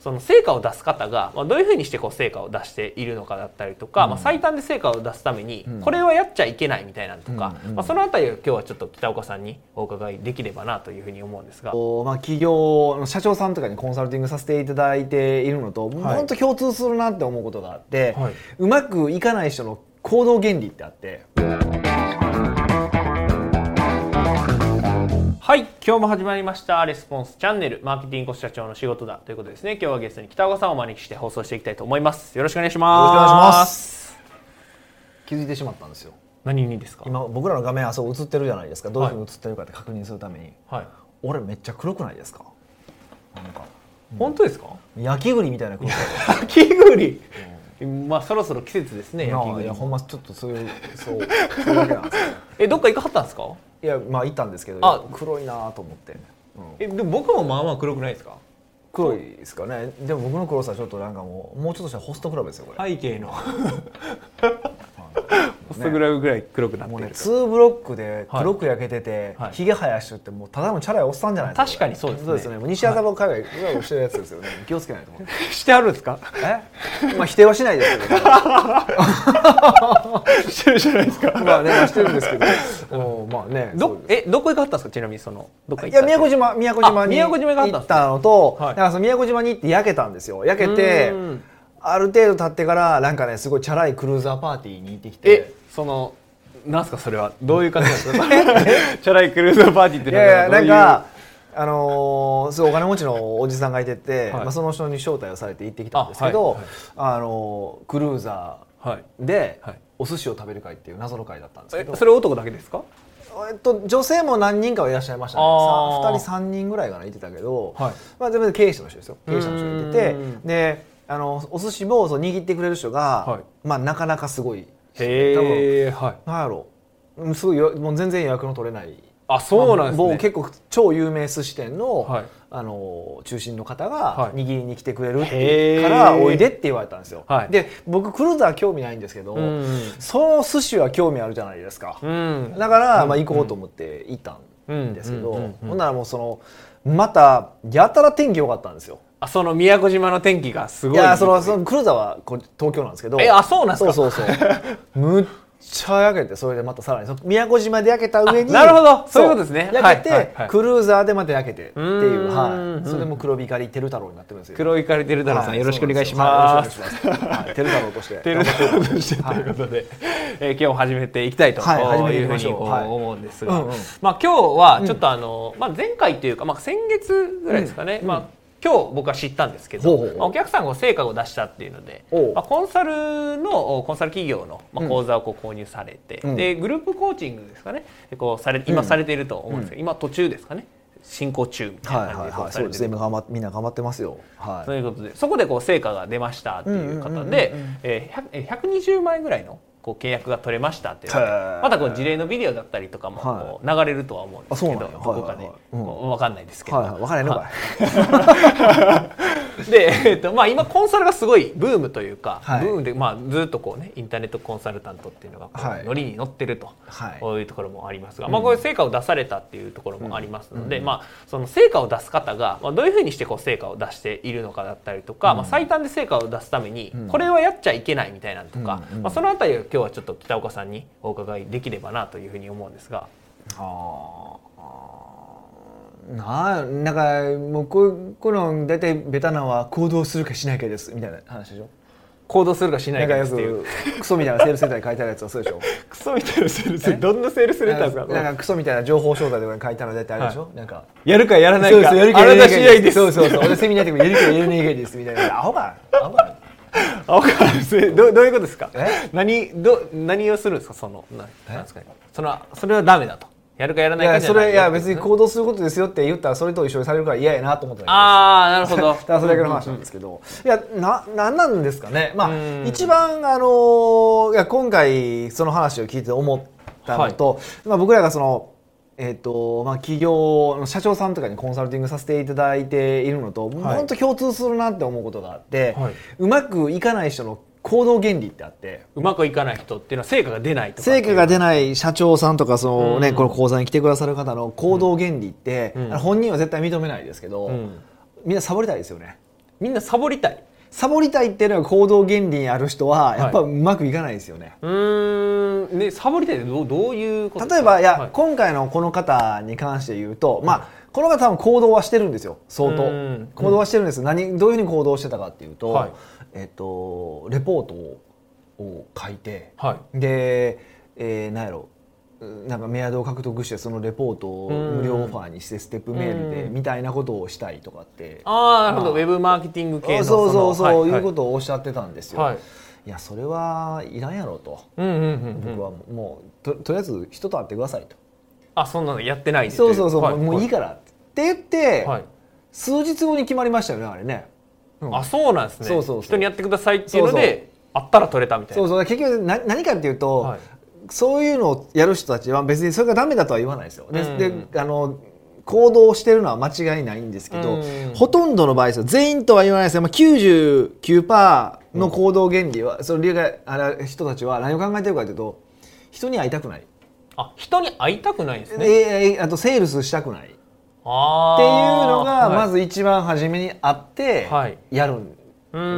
その成果を出す方が、まあ、どういうふうにしてこう成果を出しているのかだったりとか、まあ、最短で成果を出すためにこれはやっちゃいけないみたいなのとか、まあ、そのあたりを今日はちょっと北岡さんにお伺いできればなというふうに思うんですが。まあ、企業の社長さんとかにコンサルティングさせていただいているのと、はい、本当共通するなって思うことがあって、はい、うまくいかない人の行動原理ってあって。はい今日も始まりましたレスポンスチャンネルマーケティングコ社長の仕事だということですね。今日はゲストに北岡さんをお招きして放送していきたいと思います。よろしくお願いします。よろしくお願いします。気づいてしまったんですよ。何にですか？今僕らの画面あそう映ってるじゃないですか。どういうふうに映ってるかって確認するために、はい、俺めっちゃ黒くないですか？なんか、本当ですか？焼き栗みたいな黒さ焼き栗、うん、まあそろそろ季節ですね焼き栗。いやほんまちょっとそういうそうそれだけなんです えどっか行かはったんですか？いやまあいたんですけどあ。黒いなと思って、うん、えでも僕もまあまあ黒くないですか？黒いですかね。でも僕の黒さちょっとなんかもうもうちょっとしたホストクラブですよこれ。背景のホストクラブぐらい黒くなってる、ね、2ブロックで黒く焼けてて、はい、ひげ生やしってもうただのチャラいおっさんじゃないですか。確かにそうですね。そうですね。西麻布海外うわうしてるやつですよね。気をつけないとしてあるんですか？え？まあ否定はしないですけど、してるじゃないですか。まあねしてるんですけど。おまあねどえどこ行かったんですか？ちなみにそのどっかいや宮古島宮古島に行ったのと、はい、だからその宮古島に行って焼けたんですよ。焼けてある程度経ってからなんかねすごいチャラいクルーザーパーティーに行ってきてそのなんすかそれは？どういう感じなんですか？チャラいクルーザーパーティーっていやいやなんかあのー、すごいお金持ちのおじさんがいてて、はい、まあ、その人に招待をされて行ってきたんですけどあ、はい。はい、あのー、クルーザーでお寿司を食べる会っていう謎の会だったんですけど。それ男だけですか？えっと、女性も何人かはいらっしゃいましたね。2人3人ぐらいがいてたけど、はい。まあ、全部経営者の人ですよ。経営者の人がいてて。であのお寿司もそ握ってくれる人が、はい、まあ、なかなかすごいへえ、はい、なんやろ。うすごいもう全然予約の取れない。あそうなんですね、もう結構超有名寿司店の、はい、あの中心の方が握りに来てくれるってからおいでって言われたんですよ、はい、で僕クルーザー興味ないんですけど、うん、その寿司は興味あるじゃないですか、うん、だから、まあ、行こうと思って行ったんですけど、ほんならもうそのまたやたら天気良かったんですよあその宮古島の天気がすごい。いやそのそのクルーザーはこ東京なんですけど。えあそうなんですか？そうそうそう。むっちゃ焼けてそれでまたさらに宮古島で焼けた上になるほど。そういうことですね。焼けて、はいはい。はい、クルーザーでまた焼けてっていうはい。それも黒光りテル太郎になってるんですよ。黒光りテル太郎さん、はい、よろしくお願いします、はい、太郎として。テル太郎としてということで、えー、今日始めていきたいという。ふうに思うんですが、うんうん、まあ今日はちょっとあの、まあ前回というかまあ先月ぐらいですかね、うん、まあ今日僕は知ったんですけど、まあ、お客さんが成果を出したっていうので、まあ、コンサルのコンサル企業の、まあ、講座をこう購入されて、うん、でグループコーチングですかね。こうされ今されていると思うんですけど、今途中ですかね。進行中みたいな感じでされてる、はいはいはい、みんな頑張ってますよ、はい、ということでそこでこう成果が出ましたっていう方で120万円ぐらいのこう契約が取れましたっていうまたこう事例のビデオだったりとかもこう流れるとは思うんですけど、どこかで、分かんないですけど、は分かんないのかい で、えーとまあ、今コンサルがすごいブームというか、はい、ブームで、まあ、ずっとこうねインターネットコンサルタントっていうのがこう、はい、ノリに乗ってると、はい、こういうところもありますが、まあ、こういう成果を出されたっていうところもありますので、うん、まあ、その成果を出す方が、まあ、どういうふうにしてこう成果を出しているのかだったりとか、うん、まあ、最短で成果を出すために、これはやっちゃいけないみたいなとか、まあ、そのあたりを今日はちょっと北岡さんにお伺いできればなというふうに思うんですが。あななんかもうこうこの大体ベタなのは行動するかしないかですみたいな話でしょ？行動するかしないかですっていう。クソみたいなセールスレターに書いてあるやつはそうでしょ？クソみたいなセールスどんなセールスレターですか？なんかクソみたいな情報商材とかに書いてあるの大体あるでしょ、はい、なんかやるかやらないか。そうそうやるかやらないかそうそうそう。俺セミナーでもやるかやらないかですみたいなアホかアホか青川どどういうことですか何ど何をするんですかそのなんですか、ね、そのそれはダメだとやるかやらないかい。やそれいや別に行動することですよって言ったらそれと一緒にされるから嫌やなと思ってああなるほど。だからそれだけの話なんですけど、いやななんなんですかね。まあ一番あのいや今回その話を聞いて思ったのと、はい、まあ僕らがそのえーとまあ、企業の社長さんとかにコンサルティングさせていただいているのと、はい、本当共通するなって思うことがあって、はい、うまくいかない人の行動原理ってあってうまくいかない人っていうのは成果が出ないとか成果が出ない社長さんとかその、ね、うん、この講座に来てくださる方の行動原理って、うん、本人は絶対認めないですけど、うん、みんなサボりたいですよね。みんなサボりたい。サボりたいっていうのが行動原理にある人はやっぱうまくいかないですよね。はい、うん。ねサボりたいってどうどういうこと例えばいや、はい、今回のこの方に関して言うと、まあこの方多分行動はしてるんですよ相当。行動はしてるんです、何どういうふうに行動してたかっていうと、はい、えっ、とレポートを書いて、はい、で、えー、何やろなんかメアドを獲得してそのレポートを無料オファーにしてステップメールでみたいなことをしたいとかって。ああなるほど、ウェブマーケティング系のそうそうそう、はい、いうことをおっしゃってたんですよ、はい、いやそれはいらんやろと、うんうんうんうん、僕はもうととりあえず人と会ってくださいと。あそんなのやってないそうそうそう、はい、もういいからって言って、はい、数日後に決まりましたよねあれね、うん、あそうなんですね。そうそう人にやってくださいっていうのであったら取れたみたいな。そうそう。結局な何かっていうと、はい。そういうのをやる人たちは別にそれがダメだとは言わないですよ。で、うん、であの行動してるのは間違いないんですけど、うん、ほとんどの場合ですよ。全員とは言わないですよ、まあ、99%の行動原理は、うん、その理由があれ人たちは何を考えてるかというと人に会いたくない。あ人に会いたくないですね。えあとセールスしたくないっていうのがまず一番初めにあってやるん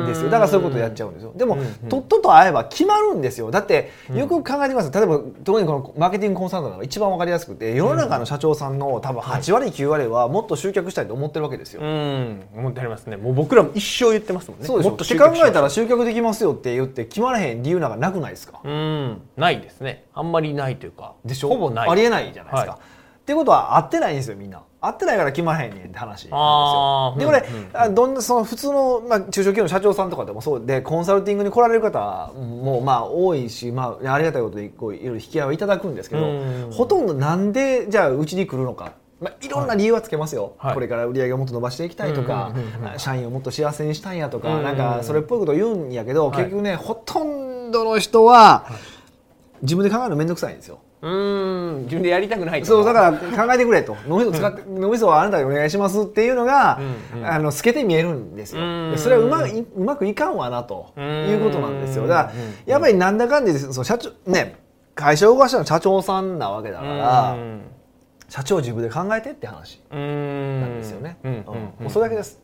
ですよ。だからそういうことやっちゃうんですよ。でも、とっとと会えば決まるんですよ。だってよく考えてみます例えば特にこのマーケティングコンサルタントが一番わかりやすくて世の中の社長さんの多分8割9割はもっと集客したいと思ってるわけですよ、うん、思ってありますね。もう僕らも一生言ってますもんね。そうでしょって考えたら集客できますよって言って決まらへん理由なんかなくないですか？うん。ないですね。あんまりないというかでしょ？ほぼない。ありえないじゃないですか、はい、っていうことは会ってないんですよみんな合ってないから決まらへんねんって話なんですよ。でこれ、うんうん、どんなその普通の、まあ、中小企業の社長さんとかでもそうでコンサルティングに来られる方もまあ多いし、まあ、ありがたいことでこういろいろ引き合いをいただくんですけど、ほとんどなんでじゃあうちに来るのか。まあ、いろんな理由はつけますよ、はい、これから売り上げをもっと伸ばしていきたいとか、社員をもっと幸せにしたいんやとか、なんかそれっぽいことを言うんやけど、結局ねほとんどの人は自分で考えるの面倒くさいんですよ。うん。自分でやりたくないそうだから考えてくれと。脳みそ使って、脳みそはあなたにお願いしますっていうのが、うんうん、あの透けて見えるんですよ。それはうまうまくいかんわなと。いうことなんですよ。だからやっぱりなんだかんでその社長ね会社を動かしたの社長さんなわけだから社長自分で考えてって話なんですよね、うん。もうそれだけです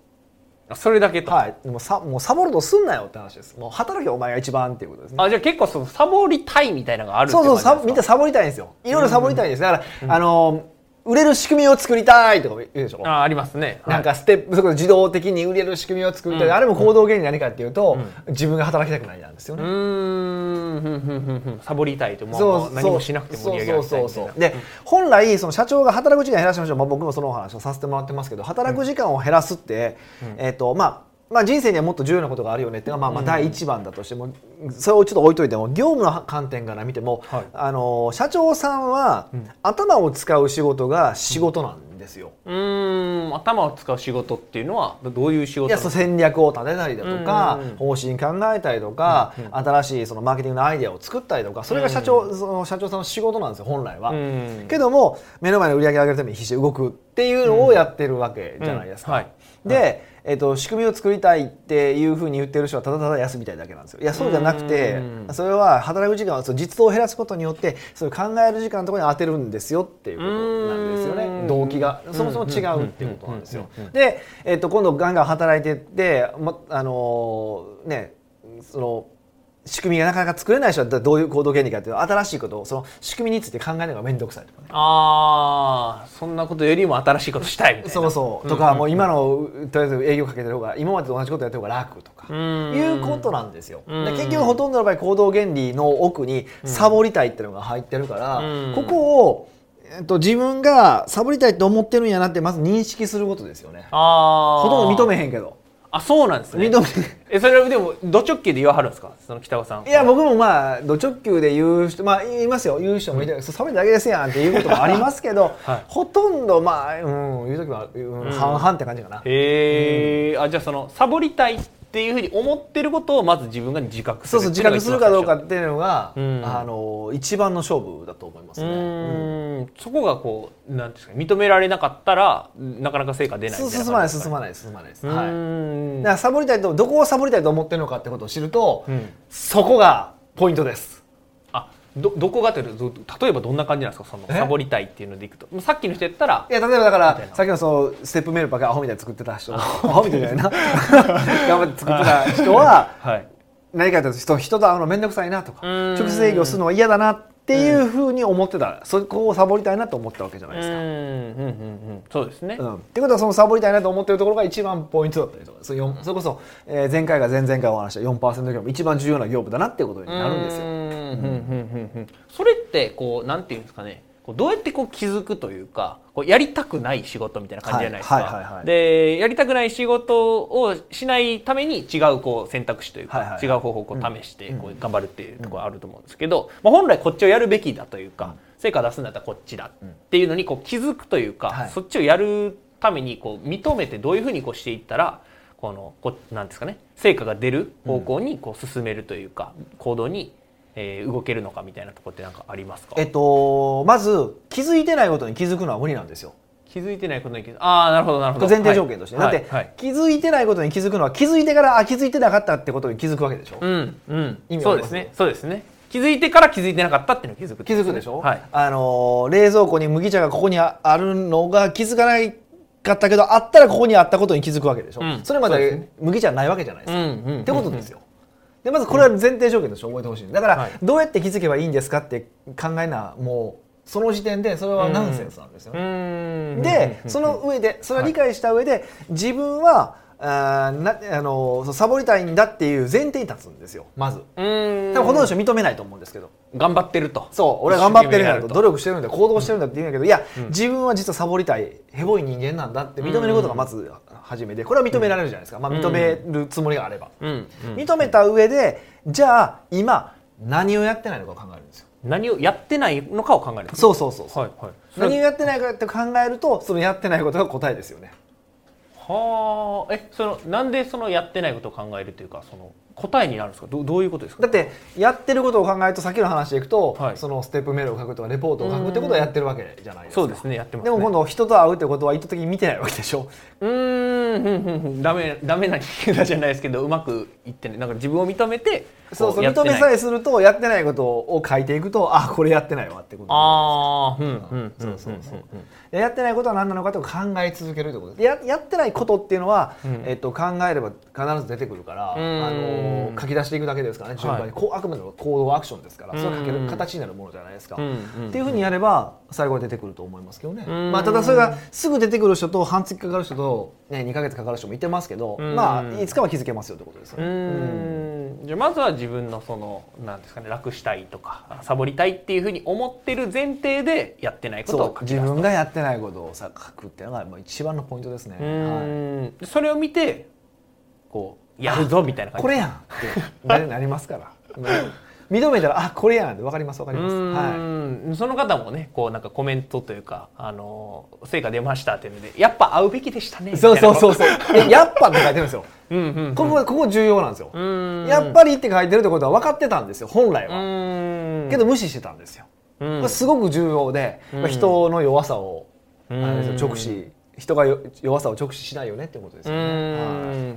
それだけと。はい。もうさ、もうサボるとすんなよって話です。もう働けお前が一番っていうことですね。あ、じゃあ結構そのサボりたいみたいなのがあるそうそう、サみんなサボりたいんですよ。いろいろサボりたいんです。だから、うん、あのー売れる仕組みを作りたいとか言うでしょ？あありますね、なんかステップそこ自動的に売れる仕組みを作りたい、うん、あれも行動原理何かっていうと、うん、自分が働きたくないなんですよね。うん。サボりたいともう何もしなくても売り上げそうそうそうで、本来その社長が働く時間減らしましょう、まあ、僕もそのお話をさせてもらってますけど働く時間を減らすって、えっ、ー、とまあまあ、人生にはもっと重要なことがあるよねっていうのがまあまあ第一番だとしても、それをちょっと置いといても業務の観点から見ても、はい、あの社長さんは頭を使う仕事が仕事なんですよ。うん、頭を使う仕事っていうのはどういう仕事いや戦略を立てたりだとか方針考えたりとか新しいそのマーケティングのアイデアを作ったりとかそれが社長その社長さんの仕事なんですよ本来は。けども目の前の売り上げ上げるために必死で動くっていうのをやってるわけじゃないですか。はい、でえーと、仕組みを作りたいっていうふうに言ってる人はただただ休みたいだけなんですよ。いやそうじゃなくてそれは働く時間を実動を減らすことによってそれ考える時間のところに当てるんですよっていうことなんですよね。動機が。そもそも違うっていうことなんですよ。で、えーと、今度ガンガン働いてってあのー、ねその仕組みがなかなか作れない人はどういう行動原理かっていうと新しいことをその仕組みについて考えるのが面倒くさいとかね。ああそんなことよりも新しいことしたいみたいな。そうそう。とか、もう今のとりあえず営業かけてる方が今までと同じことやってる方が楽とかいうことなんですよ。結局ほとんどの場合行動原理の奥にサボりたいっていうのが入ってるからここをえっと、自分がサボりたいと思ってるんやなってまず認識することですよね。ほとんど認めへんけどあそうなんですね。認めえそれはでもド直球で言わはるんですか？その北尾さん。いや僕もまあド直球で言う人まあ言いますよ。言う人もいて、うん、サボりだけですやんっていうこともありますけど、はい、ほとんどまあ、うん、言う時は、うん、半々って感じかな。へえ、うん、あじゃあそのサボりたいっていうふうに思ってることをまず自分が自覚するそうそう自覚するかどうかっていうのが、うん、あの一番の勝負だと思いますね。うんそこがこうなんですか認められなかったらなかなか成果出ない進まない進まない進まないです。はい。だからサボりたいとどこをサボりたいと思ってるのかってことを知ると、うん、そこがポイントです。あどどこがというと例えばどんな感じなんですか？そのサボりたいっていうのでいくと。さっきの人やったらいや例えばだからさっきのそのステップメールばっかアホみたいに作ってた人 アホみたいじゃな。い な頑張って作ってた人は、はい、何かというと人人と会うの面倒くさいなとか直接営業するのは嫌だなっていうふうに思ってた、そこをサボりたいなと思ったわけじゃないですか。うんうんうんうん、そうですね、うん、ってことはそのサボりたいなと思ってるところが一番ポイントだったりとかそれそれこそ、えー、前回が前々回お話した4%業務一番重要な業務だなっていうことになるんですよ。それってこうなんていうんですかねどうやってこう気づくというかこうやりたくない仕事みたいな感じじゃないですか、でやりたくない仕事をしないために違うこう選択肢というか、違う方法をこう試してこう頑張るっていうところあると思うんですけど、まあ、本来こっちをやるべきだというか、成果出すんだったらこっちだっていうのにこう気づくというか、はい、そっちをやるためにこう認めてどういうふうにこうしていったらこのこなんですかね成果が出る方向にこう進めるというか、行動にえー、動けるのかみたいなところって何かありますか、えっと、まず気づいてないことに気づくのは無理なんですよ。気づいてないことに気づああなるほどなるほど。前提条件として、はい、だって、はい、気づいてないことに気づくのは気づいてからあ気づいてなかったってことに気づくわけでしょ。うんうん、意味そうですね。そうですね。気づいてから気づいてなかったっていうの気づく、気づくでしょ、はい、あの冷蔵庫に麦茶がここにあるのが気づかないかったけどあったらここにあったことに気づくわけでしょ、うん、それまで麦茶ないわけじゃないですか、うんうん、ってことですよ、でまずこれは前提条件として覚えてほしい。だからどうやって気づけばいいんですかって考えなもうその時点でそれはナンセンスなんですよ。ね。でその上でそれを理解した上で自分はあなあのサボりたいんだっていう前提に立つんですよ。まず。多分ほとんどの人認めないと思うんですけど。頑張ってると。そう俺は頑張ってるんだと。努力してるんだ行動してるんだって言うんだけどいや、うん、自分は実はサボりたいヘボい人間なんだって認めることがまず初めでこれは認められるじゃないですか、まあ、認めるつもりがあれば、認めた上でじゃあ今何をやってないのかを考えるんですよ。何をやってないのかを考える。そうそうそうそう、はいはい、何をやってないかって考えるとそのやってないことが答えですよね。はあ。えそのなんでそのやってないことを考えるというかその答えになるんですか？どどういうことですか？だってやってることを考えるとさっきの話でいくと、はい、そのステップメールを書くとかレポートを書くってことはやってるわけじゃないですか。そうですねやってます、ね、でも今度人と会うってことは意図的に見てないわけでしょ。うんダメダメな人間じゃないですけどうまくいってないなんか自分を認めてそうそう認めさえするとやってないことを書いていくとあこれやってないわってことああうんうんそうそうそう。やってないことは何なのかと考え続けるということ。でややってないことっていうのは、うん、えっと、考えれば必ず出てくるから、あの書き出していくだけですからね順番に、はい、こうあくまでも行動アクションですからそれを書ける形になるものじゃないですか、っていうふうにやれば最後は出てくると思いますけどね、まあ、ただそれがすぐ出てくる人と半月かかる人と、ね、2か月かかる人もいてますけど、まあいつかは気づけますよってことですよね。じゃあまずは自分のそのなんですかね楽したいとかサボりたいっていうふうに思ってる前提でやってないことを自分がやってないことをさ書くっていうのがまあ一番のポイントですね。はい、それを見てこうやるぞみたいな感じ。これやんってな りますから。認めたらあこれやんって分かります分かります、はい、その方もねこうなんかコメントというかあの成果出ましたっていうのでやっぱ会うべきでしたねそうそうそうそう。やっぱって書いてるんですようんうんうん、ここここ重要なんですよ。やっぱりって書いてるってことは分かってたんですよ本来は。けど無視してたんですよ。これすごく重要で人の弱さをあれですよ直視。人が弱さを直視しないよねってことですよね。なる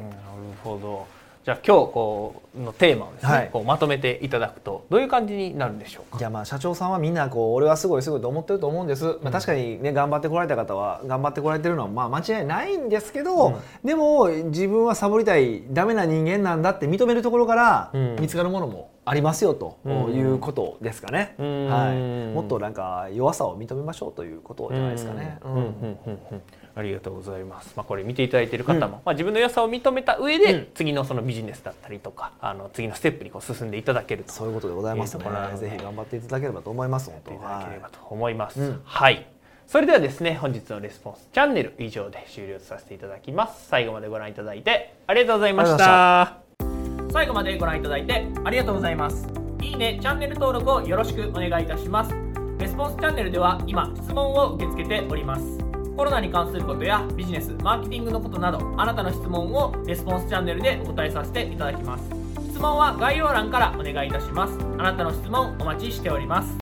ほどじゃあ今日こうのテーマをですね、はい、こうまとめていただくとどういう感じになるんでしょうか？じゃあまあ社長さんはみんなこう俺はすごいすごいと思ってると思うんです、うん、まあ、確かにね頑張ってこられた方は頑張ってこられてるのはまあ間違いないんですけど、うん、でも自分はサボりたいダメな人間なんだって認めるところから見つかるものもありますよということですかね、はい、もっとなんか弱さを認めましょうということじゃないですかね。ありがとうございます。まあ、これ見ていただいている方も、うん、まあ、自分の良さを認めた上で、うん、次のそのビジネスだったりとか、あの次のステップにこう進ん。でいただけるとそういうことでございますね。ぜひ頑張っていただければと思います。やっていただければと思います。はい、はい、それではですね、本日のレスポンスチャンネル以上で終了させていただきます。最後までご覧いただいてありがとうございました。最後までご覧いただいてありがとうございます。いいね、チャンネル登録をよろしくお願いいたします。レスポンスチャンネルでは今質問を受け付けております。コロナに関することやビジネス、マーケティングのことなど、あなたの質問をレスポンスチャンネルでお答えさせていただきます。質問は概要欄からお願いいたします。あなたの質問お待ちしております。